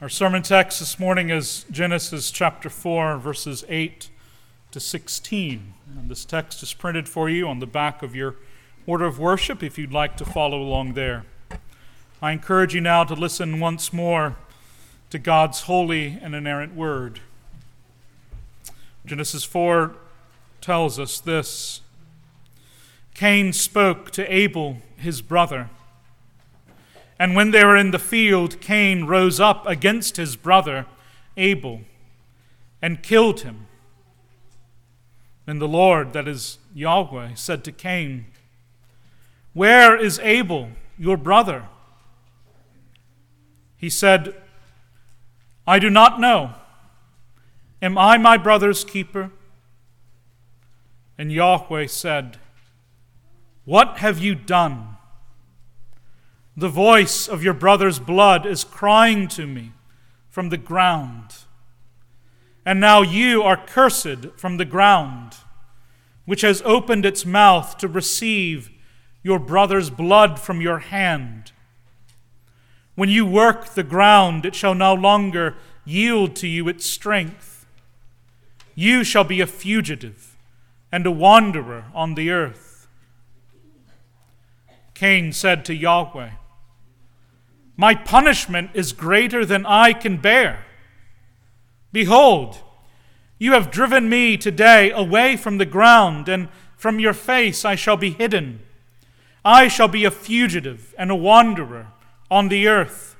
Our sermon text this morning is Genesis chapter 4, verses 8 to 16. And this text is printed for you on the back of your order of worship if you'd like to follow along there. I encourage you now to listen once more to God's holy and inerrant word. Genesis 4 tells us this Cain spoke to Abel, his brother. And when they were in the field, Cain rose up against his brother Abel and killed him. And the Lord, that is Yahweh, said to Cain, Where is Abel, your brother? He said, I do not know. Am I my brother's keeper? And Yahweh said, What have you done? The voice of your brother's blood is crying to me from the ground. And now you are cursed from the ground, which has opened its mouth to receive your brother's blood from your hand. When you work the ground, it shall no longer yield to you its strength. You shall be a fugitive and a wanderer on the earth. Cain said to Yahweh, my punishment is greater than I can bear. Behold, you have driven me today away from the ground, and from your face I shall be hidden. I shall be a fugitive and a wanderer on the earth,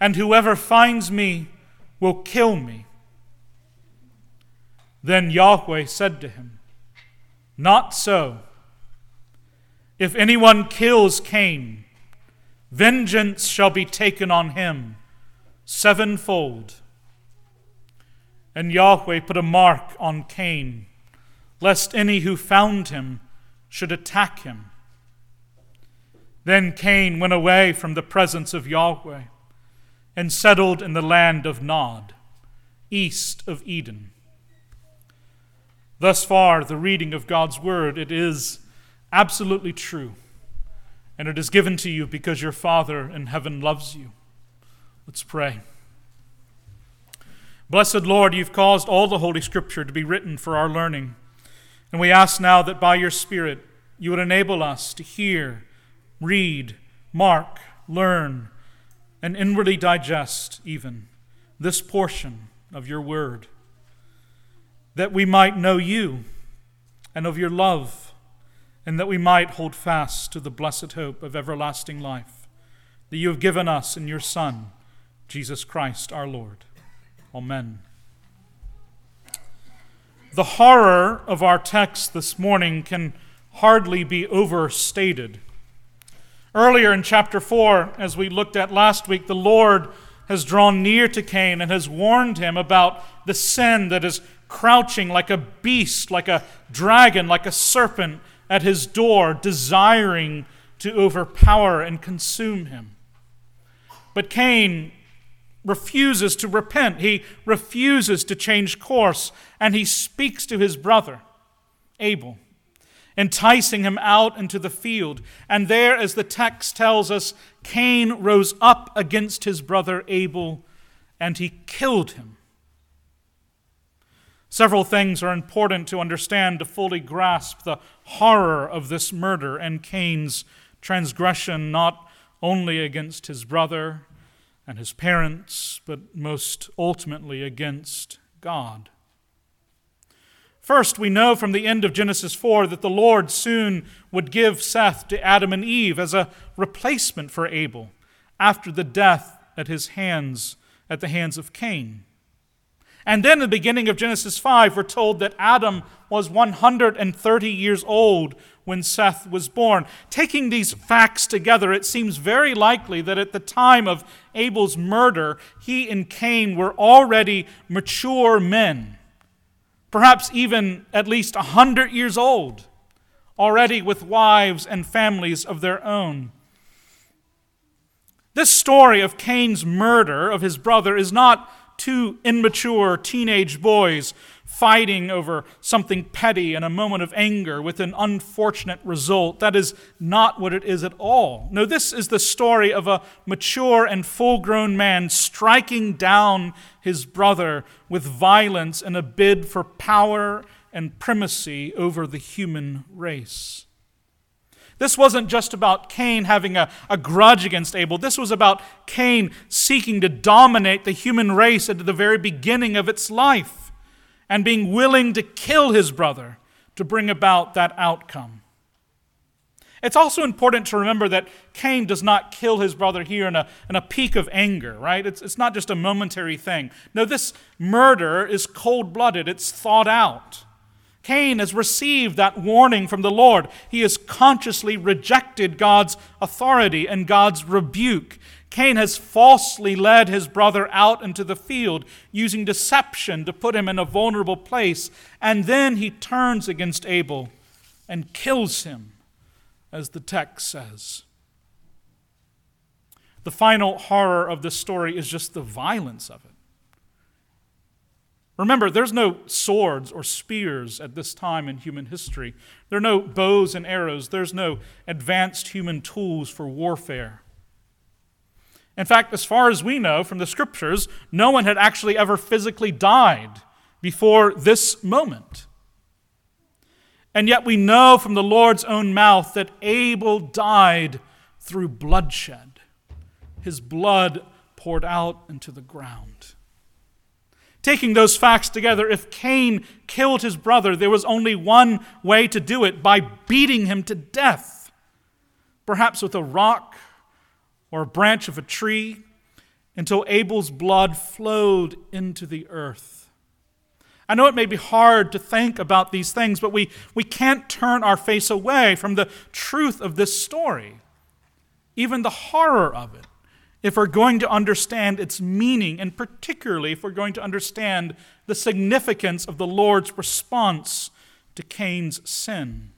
and whoever finds me will kill me. Then Yahweh said to him, Not so. If anyone kills Cain, Vengeance shall be taken on him sevenfold. And Yahweh put a mark on Cain, lest any who found him should attack him. Then Cain went away from the presence of Yahweh and settled in the land of Nod, east of Eden. Thus far, the reading of God's word, it is absolutely true and it is given to you because your Father in heaven loves you. Let's pray. Blessed Lord, you've caused all the Holy Scripture to be written for our learning. And we ask now that by your Spirit you would enable us to hear, read, mark, learn, and inwardly digest even this portion of your word, that we might know you and of your love and that we might hold fast to the blessed hope of everlasting life that you have given us in your Son, Jesus Christ our Lord. Amen. The horror of our text this morning can hardly be overstated. Earlier in chapter 4, as we looked at last week, the Lord has drawn near to Cain and has warned him about the sin that is crouching like a beast, like a dragon, like a serpent at his door, desiring to overpower and consume him. But Cain refuses to repent. He refuses to change course, and he speaks to his brother, Abel, enticing him out into the field. And there, as the text tells us, Cain rose up against his brother Abel, and he killed him. Several things are important to understand to fully grasp the horror of this murder and Cain's transgression, not only against his brother and his parents, but most ultimately against God. First, we know from the end of Genesis 4 that the Lord soon would give Seth to Adam and Eve as a replacement for Abel after the death at his hands at the hands of Cain. And then in the beginning of Genesis 5, we're told that Adam was 130 years old when Seth was born. Taking these facts together, it seems very likely that at the time of Abel's murder, he and Cain were already mature men, perhaps even at least 100 years old, already with wives and families of their own. This story of Cain's murder of his brother is not two immature teenage boys fighting over something petty in a moment of anger with an unfortunate result. That is not what it is at all. No, this is the story of a mature and full grown man striking down his brother with violence in a bid for power and primacy over the human race. This wasn't just about Cain having a, a grudge against Abel. This was about Cain seeking to dominate the human race at the very beginning of its life and being willing to kill his brother to bring about that outcome. It's also important to remember that Cain does not kill his brother here in a, in a peak of anger, right? It's, it's not just a momentary thing. No, this murder is cold blooded, it's thought out. Cain has received that warning from the Lord. He has consciously rejected God's authority and God's rebuke. Cain has falsely led his brother out into the field, using deception to put him in a vulnerable place, and then he turns against Abel and kills him, as the text says. The final horror of this story is just the violence of it. Remember, there's no swords or spears at this time in human history. There are no bows and arrows. There's no advanced human tools for warfare. In fact, as far as we know from the scriptures, no one had actually ever physically died before this moment. And yet we know from the Lord's own mouth that Abel died through bloodshed, his blood poured out into the ground. Taking those facts together, if Cain killed his brother, there was only one way to do it by beating him to death, perhaps with a rock or a branch of a tree, until Abel's blood flowed into the earth. I know it may be hard to think about these things, but we, we can't turn our face away from the truth of this story, even the horror of it if we're going to understand its meaning, and particularly if we're going to understand the significance of the Lord's response to Cain's sin.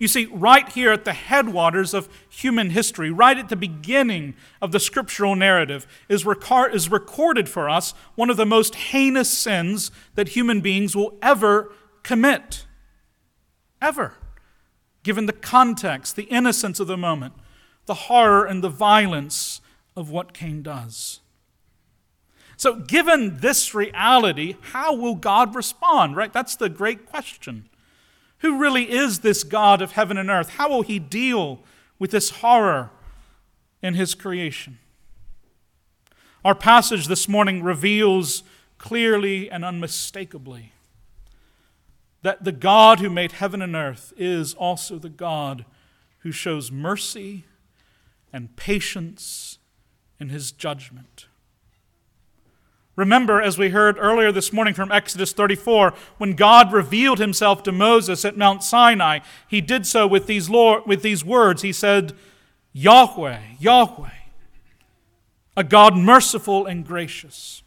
You see, right here at the headwaters of human history, right at the beginning of the scriptural narrative, is, is recorded for us one of the most heinous sins that human beings will ever commit. Ever. Given the context, the innocence of the moment the horror and the violence of what Cain does. So, given this reality, how will God respond? Right? That's the great question. Who really is this God of heaven and earth? How will he deal with this horror in his creation? Our passage this morning reveals clearly and unmistakably that the God who made heaven and earth is also the God who shows mercy and patience in his judgment. Remember, as we heard earlier this morning from Exodus 34, when God revealed himself to Moses at Mount Sinai, he did so with these, Lord, with these words. He said, Yahweh, Yahweh, a God merciful and gracious,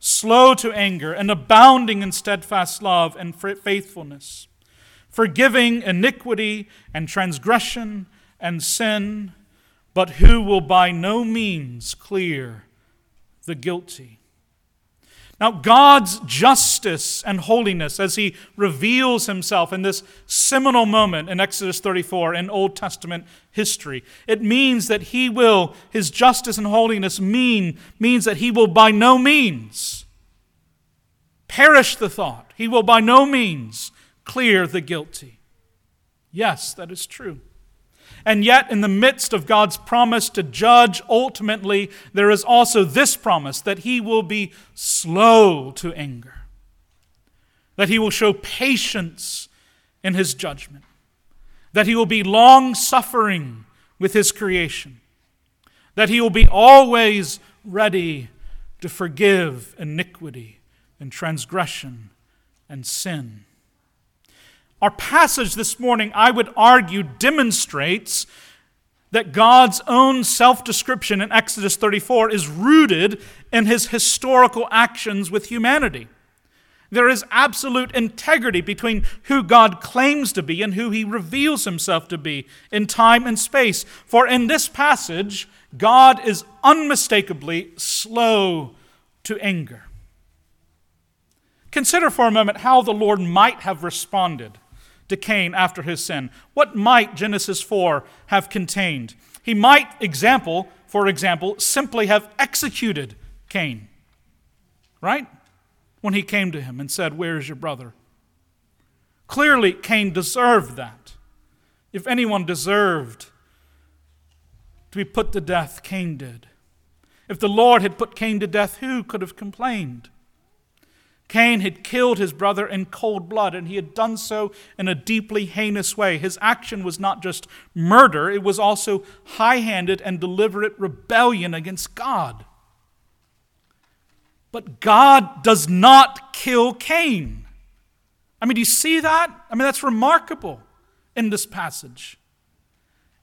slow to anger, and abounding in steadfast love and faithfulness, forgiving iniquity and transgression and sin but who will by no means clear the guilty. Now, God's justice and holiness, as He reveals Himself in this seminal moment in Exodus 34 in Old Testament history, it means that He will, His justice and holiness mean, means that He will by no means perish the thought. He will by no means clear the guilty. Yes, that is true. And yet, in the midst of God's promise to judge ultimately, there is also this promise that He will be slow to anger, that He will show patience in His judgment, that He will be long suffering with His creation, that He will be always ready to forgive iniquity and transgression and sin. Our passage this morning, I would argue, demonstrates that God's own self description in Exodus 34 is rooted in his historical actions with humanity. There is absolute integrity between who God claims to be and who he reveals himself to be in time and space. For in this passage, God is unmistakably slow to anger. Consider for a moment how the Lord might have responded to Cain after his sin. What might Genesis 4 have contained? He might, example, for example, simply have executed Cain. Right? When he came to him and said, Where is your brother? Clearly, Cain deserved that. If anyone deserved to be put to death, Cain did. If the Lord had put Cain to death, who could have complained? Cain had killed his brother in cold blood, and he had done so in a deeply heinous way. His action was not just murder, it was also high handed and deliberate rebellion against God. But God does not kill Cain. I mean, do you see that? I mean, that's remarkable in this passage.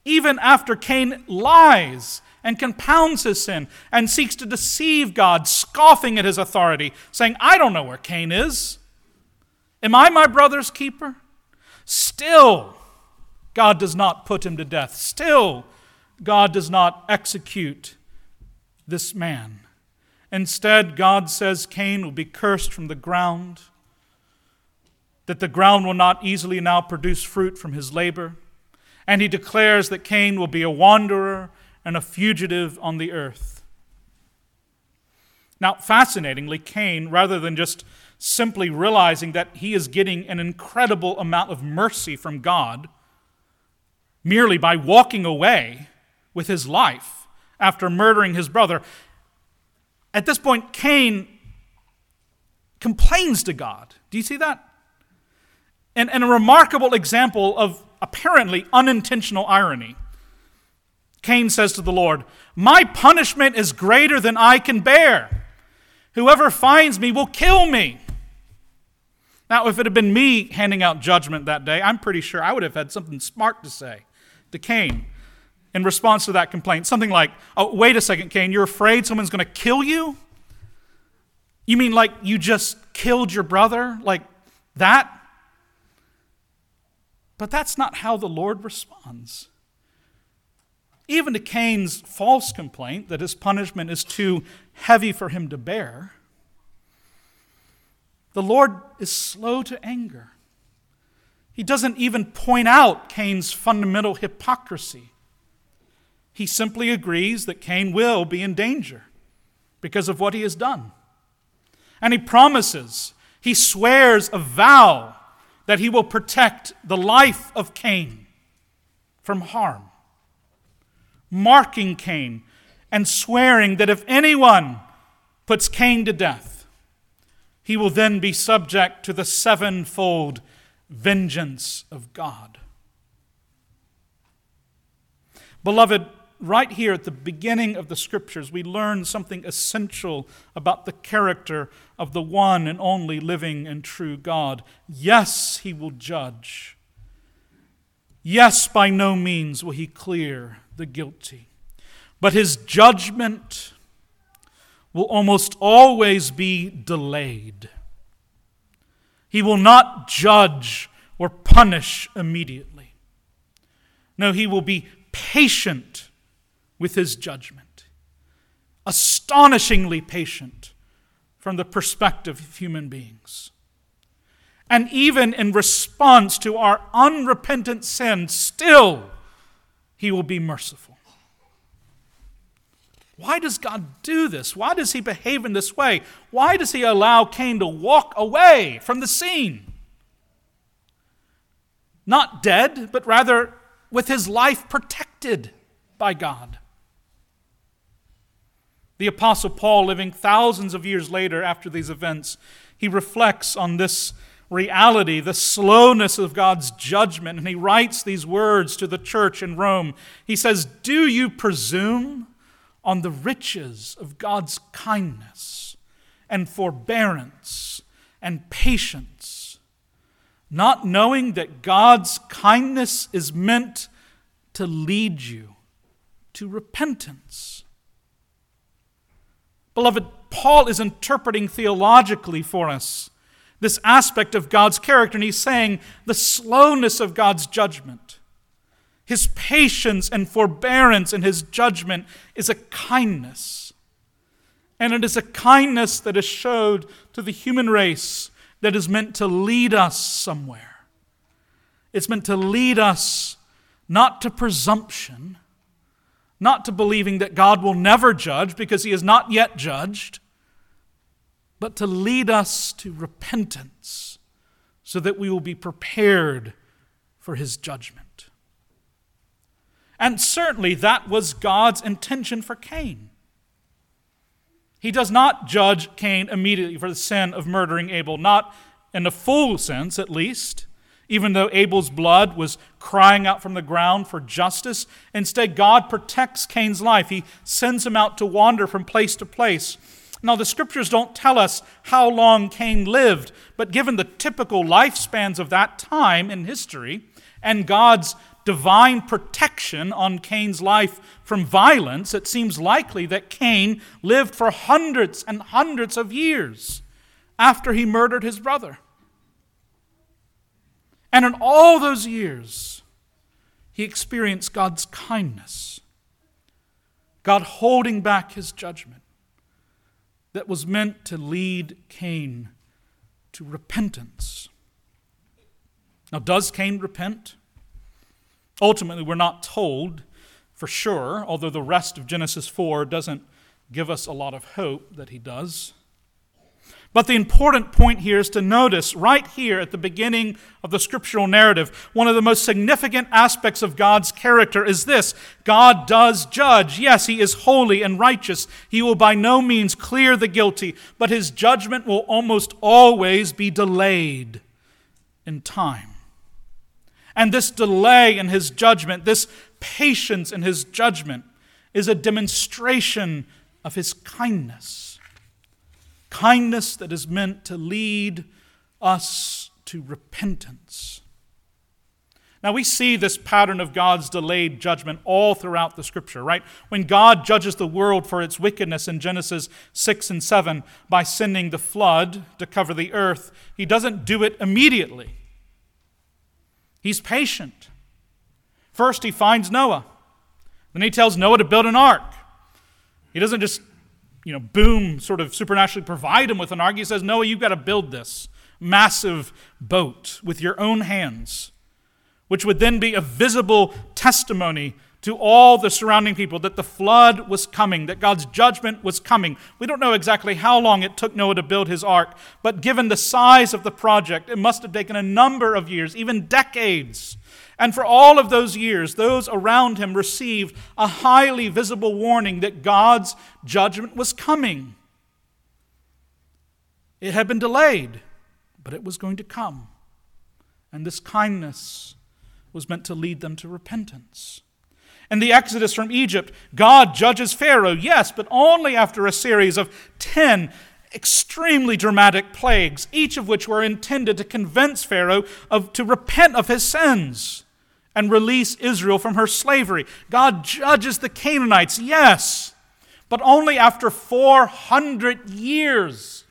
Even after Cain lies and compounds his sin and seeks to deceive God, scoffing at his authority, saying, I don't know where Cain is. Am I my brother's keeper? Still, God does not put him to death. Still, God does not execute this man. Instead, God says Cain will be cursed from the ground, that the ground will not easily now produce fruit from his labor. And he declares that Cain will be a wanderer and a fugitive on the earth. Now, fascinatingly, Cain, rather than just simply realizing that he is getting an incredible amount of mercy from God merely by walking away with his life after murdering his brother, at this point, Cain complains to God. Do you see that? And, and a remarkable example of apparently unintentional irony. Cain says to the Lord, My punishment is greater than I can bear. Whoever finds me will kill me. Now, if it had been me handing out judgment that day, I'm pretty sure I would have had something smart to say to Cain in response to that complaint. Something like, Oh, wait a second, Cain, you're afraid someone's going to kill you? You mean like you just killed your brother? Like that? But that's not how the Lord responds. Even to Cain's false complaint that his punishment is too heavy for him to bear, the Lord is slow to anger. He doesn't even point out Cain's fundamental hypocrisy. He simply agrees that Cain will be in danger because of what he has done. And he promises, he swears a vow that he will protect the life of Cain from harm marking Cain and swearing that if anyone puts Cain to death, he will then be subject to the sevenfold vengeance of God. Beloved, right here at the beginning of the scriptures, we learn something essential about the character of the one and only living and true God. Yes, he will judge. Yes, by no means will he clear the guilty. But his judgment will almost always be delayed. He will not judge or punish immediately. No, he will be patient with his judgment, astonishingly patient from the perspective of human beings. And even in response to our unrepentant sin, still he will be merciful. Why does God do this? Why does he behave in this way? Why does he allow Cain to walk away from the scene? Not dead, but rather with his life protected by God. The Apostle Paul, living thousands of years later after these events, he reflects on this reality, the slowness of God's judgment. And he writes these words to the church in Rome. He says, Do you presume on the riches of God's kindness and forbearance and patience, not knowing that God's kindness is meant to lead you to repentance? Beloved, Paul is interpreting theologically for us this aspect of God's character, and he's saying the slowness of God's judgment, his patience and forbearance in his judgment is a kindness. And it is a kindness that is showed to the human race that is meant to lead us somewhere. It's meant to lead us not to presumption, not to believing that God will never judge because he is not yet judged, but to lead us to repentance so that we will be prepared for his judgment. And certainly that was God's intention for Cain. He does not judge Cain immediately for the sin of murdering Abel, not in the full sense, at least, even though Abel's blood was crying out from the ground for justice. Instead, God protects Cain's life. He sends him out to wander from place to place. Now, the scriptures don't tell us how long Cain lived, but given the typical lifespans of that time in history and God's divine protection on Cain's life from violence, it seems likely that Cain lived for hundreds and hundreds of years after he murdered his brother. And in all those years, he experienced God's kindness, God holding back his judgment that was meant to lead Cain to repentance. Now, does Cain repent? Ultimately, we're not told for sure, although the rest of Genesis 4 doesn't give us a lot of hope that he does. But the important point here is to notice right here at the beginning of the scriptural narrative, one of the most significant aspects of God's character is this God does judge. Yes, he is holy and righteous. He will by no means clear the guilty, but his judgment will almost always be delayed in time. And this delay in his judgment, this patience in his judgment, is a demonstration of his kindness. Kindness that is meant to lead us to repentance. Now, we see this pattern of God's delayed judgment all throughout the scripture, right? When God judges the world for its wickedness in Genesis 6 and 7 by sending the flood to cover the earth, he doesn't do it immediately. He's patient. First, he finds Noah. Then he tells Noah to build an ark. He doesn't just, you know, boom, sort of supernaturally provide him with an ark. He says, Noah, you've got to build this massive boat with your own hands, which would then be a visible testimony to all the surrounding people that the flood was coming, that God's judgment was coming. We don't know exactly how long it took Noah to build his ark, but given the size of the project, it must have taken a number of years, even decades. And for all of those years, those around him received a highly visible warning that God's judgment was coming. It had been delayed, but it was going to come. And this kindness was meant to lead them to repentance. In the Exodus from Egypt, God judges Pharaoh, yes, but only after a series of 10 extremely dramatic plagues, each of which were intended to convince Pharaoh of, to repent of his sins and release Israel from her slavery. God judges the Canaanites, yes, but only after 400 years,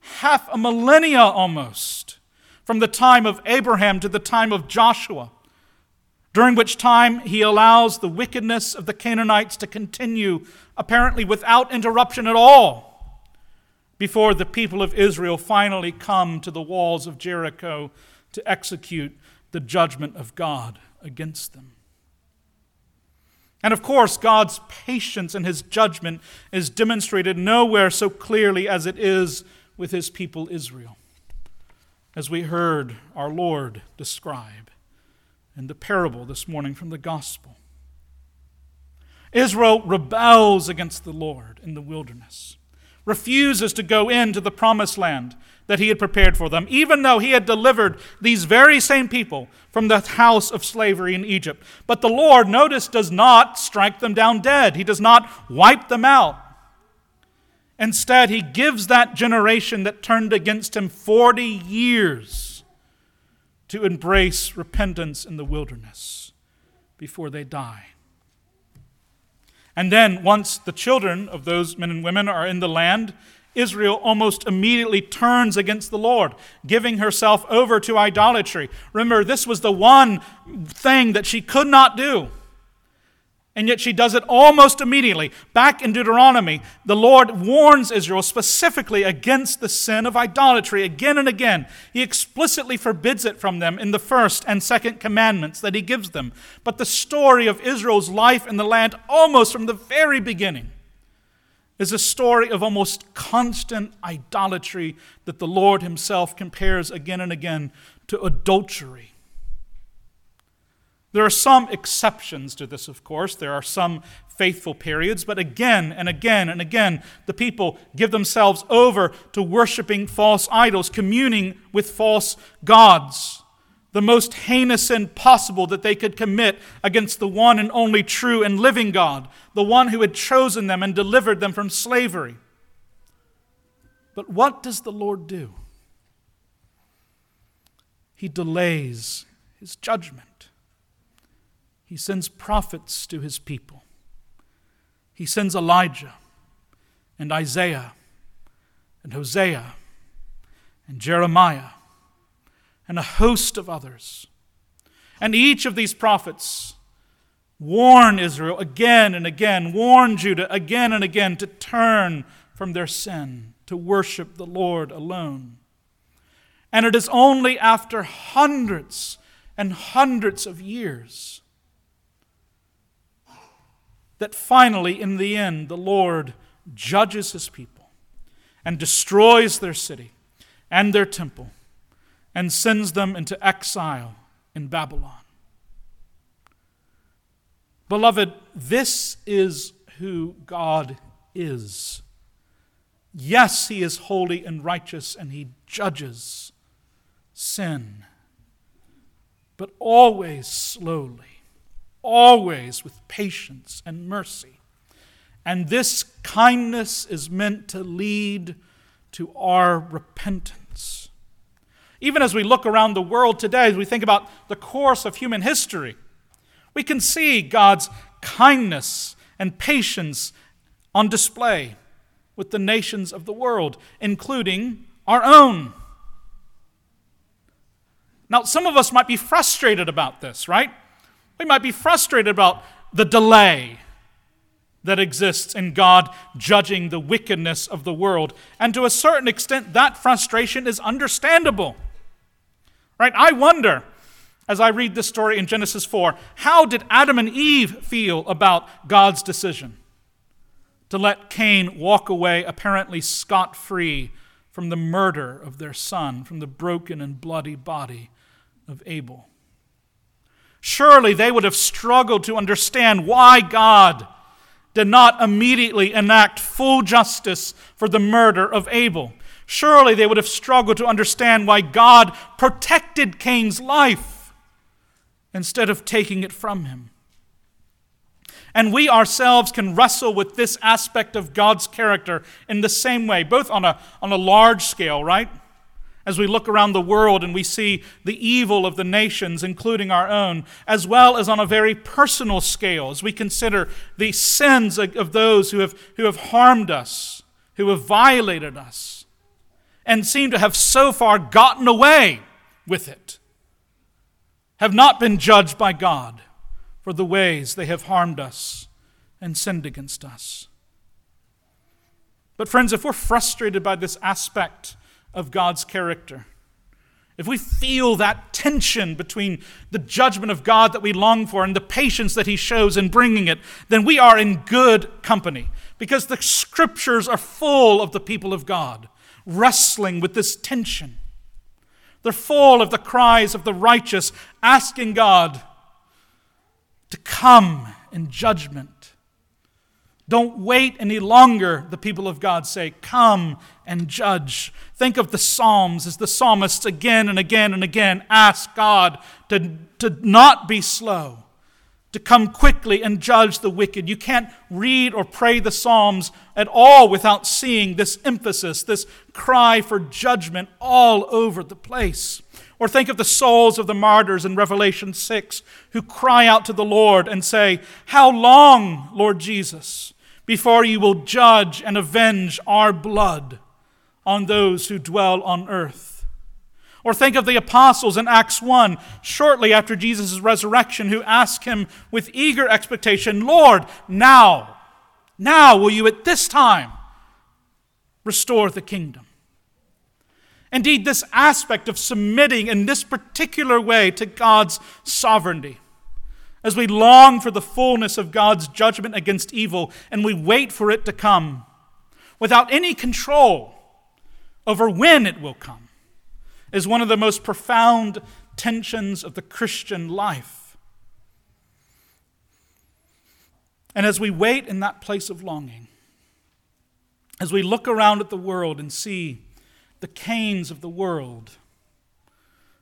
half a millennia almost, from the time of Abraham to the time of Joshua during which time he allows the wickedness of the Canaanites to continue, apparently without interruption at all, before the people of Israel finally come to the walls of Jericho to execute the judgment of God against them. And of course, God's patience and his judgment is demonstrated nowhere so clearly as it is with his people Israel, as we heard our Lord describe in the parable this morning from the gospel. Israel rebels against the Lord in the wilderness, refuses to go into the promised land that he had prepared for them, even though he had delivered these very same people from the house of slavery in Egypt. But the Lord, notice, does not strike them down dead, he does not wipe them out. Instead, he gives that generation that turned against him 40 years to embrace repentance in the wilderness before they die. And then, once the children of those men and women are in the land, Israel almost immediately turns against the Lord, giving herself over to idolatry. Remember, this was the one thing that she could not do. And yet she does it almost immediately. Back in Deuteronomy, the Lord warns Israel specifically against the sin of idolatry again and again. He explicitly forbids it from them in the first and second commandments that he gives them. But the story of Israel's life in the land, almost from the very beginning, is a story of almost constant idolatry that the Lord himself compares again and again to adultery. There are some exceptions to this, of course. There are some faithful periods, but again and again and again, the people give themselves over to worshiping false idols, communing with false gods. The most heinous sin possible that they could commit against the one and only true and living God, the one who had chosen them and delivered them from slavery. But what does the Lord do? He delays his judgment. He sends prophets to his people. He sends Elijah and Isaiah and Hosea and Jeremiah and a host of others. And each of these prophets warn Israel again and again, warn Judah again and again to turn from their sin, to worship the Lord alone. And it is only after hundreds and hundreds of years that finally, in the end, the Lord judges his people and destroys their city and their temple and sends them into exile in Babylon. Beloved, this is who God is. Yes, He is holy and righteous and He judges sin, but always slowly always with patience and mercy. And this kindness is meant to lead to our repentance. Even as we look around the world today, as we think about the course of human history, we can see God's kindness and patience on display with the nations of the world, including our own. Now, some of us might be frustrated about this, right? We might be frustrated about the delay that exists in God judging the wickedness of the world. And to a certain extent, that frustration is understandable. Right? I wonder, as I read this story in Genesis 4, how did Adam and Eve feel about God's decision to let Cain walk away apparently scot free from the murder of their son, from the broken and bloody body of Abel? Surely they would have struggled to understand why God did not immediately enact full justice for the murder of Abel. Surely they would have struggled to understand why God protected Cain's life instead of taking it from him. And we ourselves can wrestle with this aspect of God's character in the same way, both on a, on a large scale, right? as we look around the world and we see the evil of the nations, including our own, as well as on a very personal scale, as we consider the sins of those who have, who have harmed us, who have violated us, and seem to have so far gotten away with it, have not been judged by God for the ways they have harmed us and sinned against us. But, friends, if we're frustrated by this aspect, of God's character, if we feel that tension between the judgment of God that we long for and the patience that He shows in bringing it, then we are in good company because the scriptures are full of the people of God wrestling with this tension. They're full of the cries of the righteous asking God to come in judgment. Don't wait any longer, the people of God say. Come and judge. Think of the Psalms as the psalmists again and again and again ask God to, to not be slow, to come quickly and judge the wicked. You can't read or pray the Psalms at all without seeing this emphasis, this cry for judgment all over the place. Or think of the souls of the martyrs in Revelation 6 who cry out to the Lord and say, How long, Lord Jesus, before you will judge and avenge our blood? on those who dwell on earth. Or think of the apostles in Acts 1, shortly after Jesus' resurrection, who ask him with eager expectation, Lord, now, now will you at this time restore the kingdom? Indeed, this aspect of submitting in this particular way to God's sovereignty, as we long for the fullness of God's judgment against evil and we wait for it to come without any control over when it will come, is one of the most profound tensions of the Christian life. And as we wait in that place of longing, as we look around at the world and see the Cains of the world,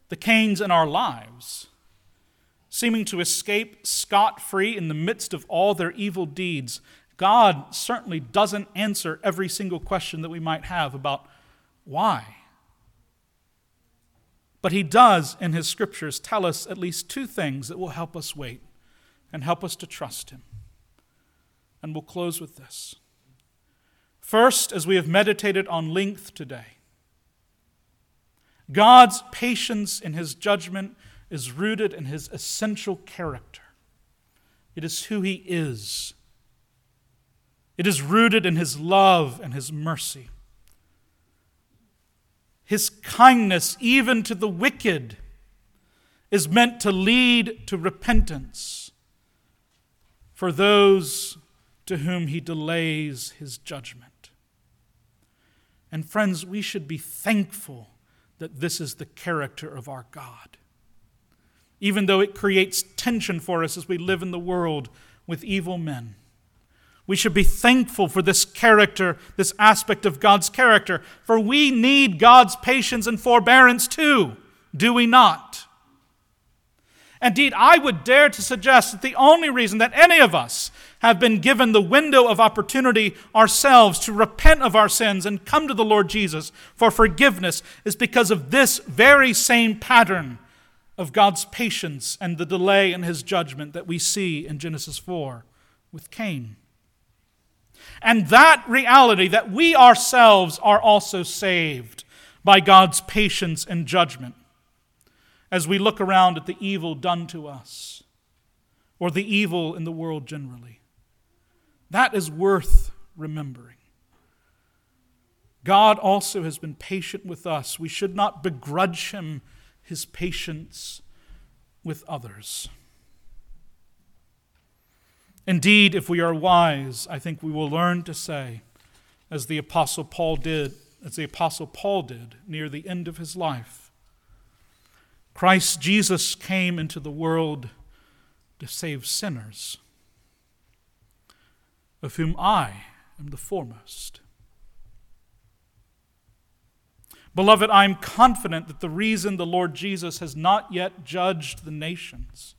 the Cains in our lives, seeming to escape scot free in the midst of all their evil deeds, God certainly doesn't answer every single question that we might have about why. But He does, in His scriptures, tell us at least two things that will help us wait and help us to trust Him. And we'll close with this. First, as we have meditated on length today, God's patience in his judgment is rooted in his essential character. It is who he is. It is rooted in his love and his mercy. His kindness, even to the wicked, is meant to lead to repentance for those to whom he delays his judgment. And friends, we should be thankful that this is the character of our God. Even though it creates tension for us as we live in the world with evil men. We should be thankful for this character, this aspect of God's character, for we need God's patience and forbearance too, do we not? Indeed, I would dare to suggest that the only reason that any of us have been given the window of opportunity ourselves to repent of our sins and come to the Lord Jesus for forgiveness is because of this very same pattern of God's patience and the delay in his judgment that we see in Genesis 4 with Cain. And that reality that we ourselves are also saved by God's patience and judgment as we look around at the evil done to us or the evil in the world generally. That is worth remembering. God also has been patient with us. We should not begrudge him his patience with others. Indeed, if we are wise, I think we will learn to say, as the apostle Paul did, as the apostle Paul did near the end of his life, Christ Jesus came into the world to save sinners of whom I am the foremost. Beloved, I am confident that the reason the Lord Jesus has not yet judged the nations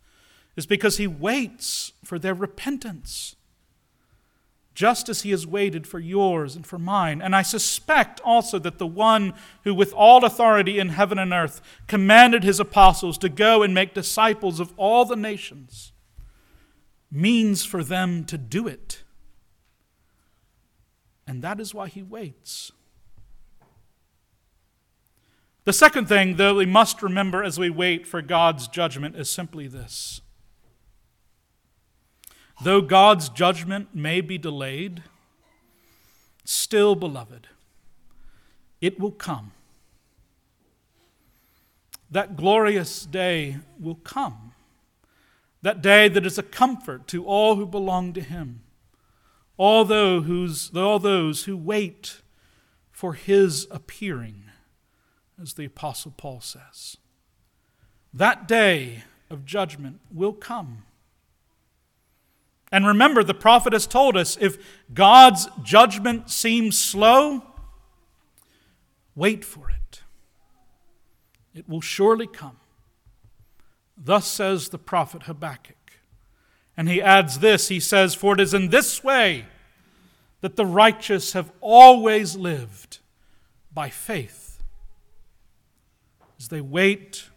is because he waits for their repentance, just as he has waited for yours and for mine. And I suspect also that the one who, with all authority in heaven and earth, commanded his apostles to go and make disciples of all the nations means for them to do it and that is why he waits. The second thing, though, we must remember as we wait for God's judgment is simply this. Though God's judgment may be delayed, still, beloved, it will come. That glorious day will come. That day that is a comfort to all who belong to Him all those, all those who wait for his appearing, as the Apostle Paul says. That day of judgment will come. And remember, the prophet has told us if God's judgment seems slow, wait for it. It will surely come. Thus says the prophet Habakkuk. And he adds this he says, For it is in this way that the righteous have always lived by faith as they wait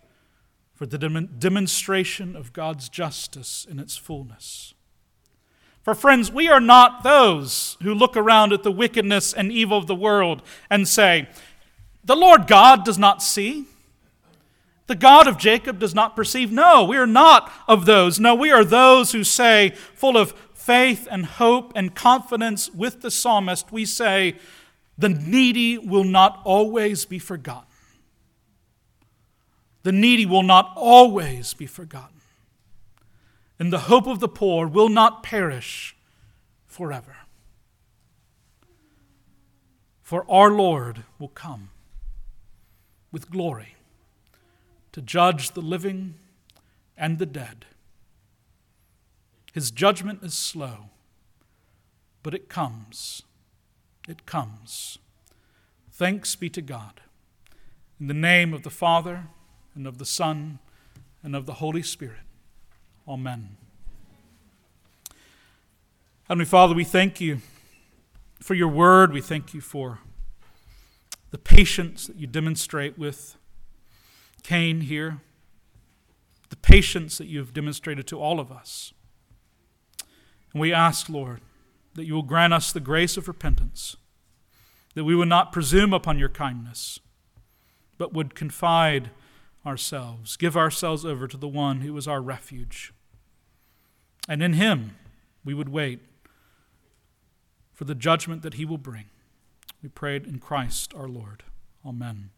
for the demonstration of God's justice in its fullness. For friends, we are not those who look around at the wickedness and evil of the world and say, The Lord God does not see. The God of Jacob does not perceive. No, we are not of those. No, we are those who say, full of faith and hope and confidence with the psalmist, we say, the needy will not always be forgotten. The needy will not always be forgotten. And the hope of the poor will not perish forever. For our Lord will come with glory to judge the living and the dead. His judgment is slow, but it comes. It comes. Thanks be to God. In the name of the Father, and of the Son, and of the Holy Spirit. Amen. Heavenly Father, we thank you for your word. We thank you for the patience that you demonstrate with Cain here, the patience that you have demonstrated to all of us. And we ask, Lord, that you will grant us the grace of repentance, that we would not presume upon your kindness, but would confide ourselves, give ourselves over to the one who is our refuge. And in him we would wait for the judgment that he will bring. We prayed in Christ our Lord. Amen.